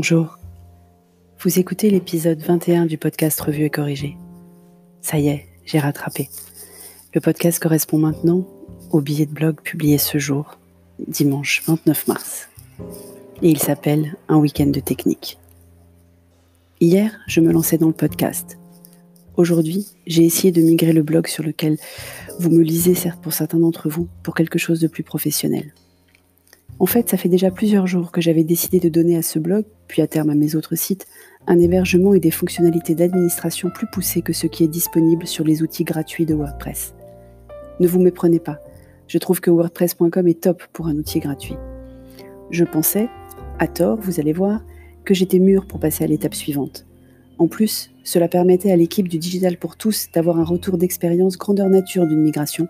Bonjour. Vous écoutez l'épisode 21 du podcast Revue et Corrigé. Ça y est, j'ai rattrapé. Le podcast correspond maintenant au billet de blog publié ce jour, dimanche 29 mars. Et il s'appelle Un week-end de technique. Hier, je me lançais dans le podcast. Aujourd'hui, j'ai essayé de migrer le blog sur lequel vous me lisez, certes pour certains d'entre vous, pour quelque chose de plus professionnel. En fait, ça fait déjà plusieurs jours que j'avais décidé de donner à ce blog, puis à terme à mes autres sites, un hébergement et des fonctionnalités d'administration plus poussées que ce qui est disponible sur les outils gratuits de WordPress. Ne vous méprenez pas, je trouve que WordPress.com est top pour un outil gratuit. Je pensais, à tort, vous allez voir, que j'étais mûr pour passer à l'étape suivante. En plus, cela permettait à l'équipe du Digital pour tous d'avoir un retour d'expérience grandeur nature d'une migration,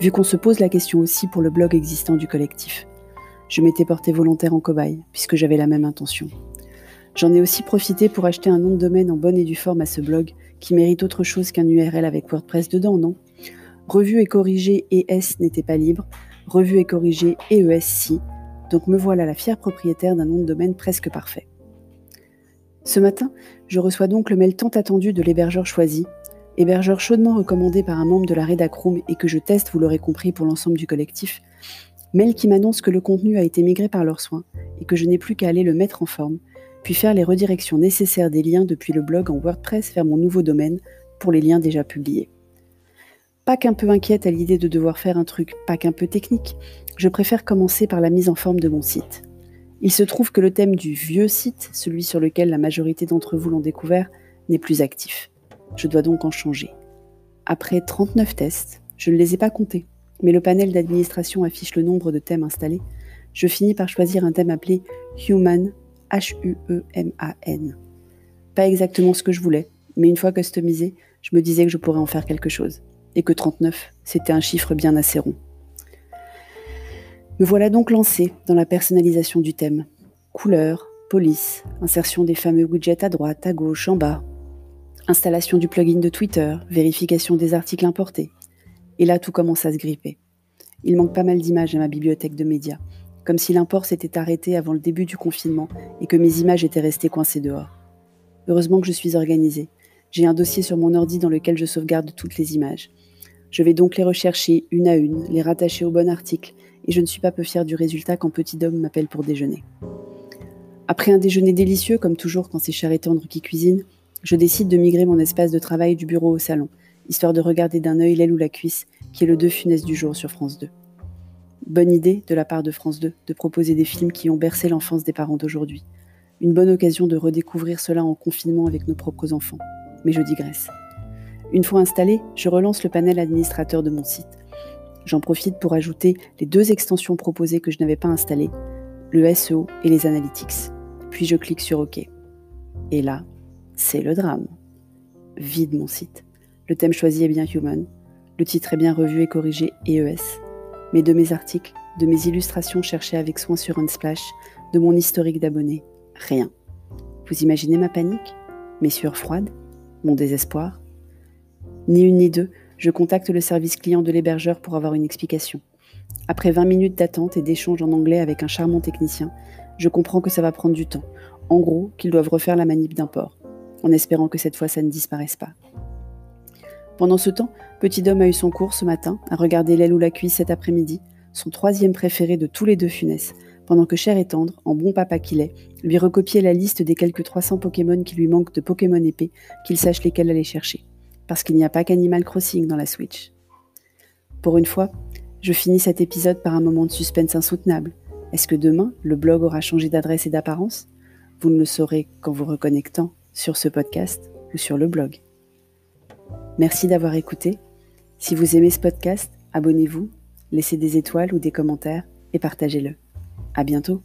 vu qu'on se pose la question aussi pour le blog existant du collectif je m'étais porté volontaire en cobaye, puisque j'avais la même intention. J'en ai aussi profité pour acheter un nom de domaine en bonne et due forme à ce blog, qui mérite autre chose qu'un URL avec WordPress dedans, non? Revue et corrigé ES n'était pas libre, revue et corrigé EES si, donc me voilà la fière propriétaire d'un nom de domaine presque parfait. Ce matin, je reçois donc le mail tant attendu de l'hébergeur choisi, hébergeur chaudement recommandé par un membre de la Redacroom et que je teste, vous l'aurez compris, pour l'ensemble du collectif, mail qui m'annonce que le contenu a été migré par leurs soins et que je n'ai plus qu'à aller le mettre en forme, puis faire les redirections nécessaires des liens depuis le blog en WordPress vers mon nouveau domaine pour les liens déjà publiés. Pas qu'un peu inquiète à l'idée de devoir faire un truc pas qu'un peu technique, je préfère commencer par la mise en forme de mon site. Il se trouve que le thème du vieux site, celui sur lequel la majorité d'entre vous l'ont découvert, n'est plus actif. Je dois donc en changer. Après 39 tests, je ne les ai pas comptés, mais le panel d'administration affiche le nombre de thèmes installés, je finis par choisir un thème appelé Human, H-U-E-M-A-N. Pas exactement ce que je voulais, mais une fois customisé, je me disais que je pourrais en faire quelque chose, et que 39, c'était un chiffre bien assez rond. Me voilà donc lancé dans la personnalisation du thème. Couleur, police, insertion des fameux widgets à droite, à gauche, en bas, installation du plugin de Twitter, vérification des articles importés, et là, tout commence à se gripper. Il manque pas mal d'images à ma bibliothèque de médias, comme si l'import s'était arrêté avant le début du confinement et que mes images étaient restées coincées dehors. Heureusement que je suis organisée. J'ai un dossier sur mon ordi dans lequel je sauvegarde toutes les images. Je vais donc les rechercher une à une, les rattacher au bon article, et je ne suis pas peu fière du résultat quand Petit Dom m'appelle pour déjeuner. Après un déjeuner délicieux, comme toujours quand c'est cher et tendre qui cuisine, je décide de migrer mon espace de travail du bureau au salon, histoire de regarder d'un œil l'aile ou la cuisse, qui est le deux funeste du jour sur France 2. Bonne idée de la part de France 2 de proposer des films qui ont bercé l'enfance des parents d'aujourd'hui. Une bonne occasion de redécouvrir cela en confinement avec nos propres enfants. Mais je digresse. Une fois installé, je relance le panel administrateur de mon site. J'en profite pour ajouter les deux extensions proposées que je n'avais pas installées, le SEO et les Analytics. Puis je clique sur OK. Et là, c'est le drame. Vide mon site. Le thème choisi est bien Human. Le titre est bien revu et corrigé EES. Mais de mes articles, de mes illustrations cherchées avec soin sur Unsplash, de mon historique d'abonnés, rien. Vous imaginez ma panique? Mes sueurs froides? Mon désespoir? Ni une ni deux, je contacte le service client de l'hébergeur pour avoir une explication. Après 20 minutes d'attente et d'échange en anglais avec un charmant technicien, je comprends que ça va prendre du temps. En gros, qu'ils doivent refaire la manip d'import, en espérant que cette fois ça ne disparaisse pas. Pendant ce temps, Petit Dom a eu son cours ce matin, à regarder l'aile ou la cuisse cet après-midi, son troisième préféré de tous les deux funesses, pendant que Cher et Tendre, en bon papa qu'il est, lui recopiait la liste des quelques 300 Pokémon qui lui manquent de Pokémon épée, qu'il sache lesquels aller chercher. Parce qu'il n'y a pas qu'Animal Crossing dans la Switch. Pour une fois, je finis cet épisode par un moment de suspense insoutenable. Est-ce que demain, le blog aura changé d'adresse et d'apparence? Vous ne le saurez qu'en vous reconnectant sur ce podcast ou sur le blog. Merci d'avoir écouté. Si vous aimez ce podcast, abonnez-vous, laissez des étoiles ou des commentaires et partagez-le. À bientôt.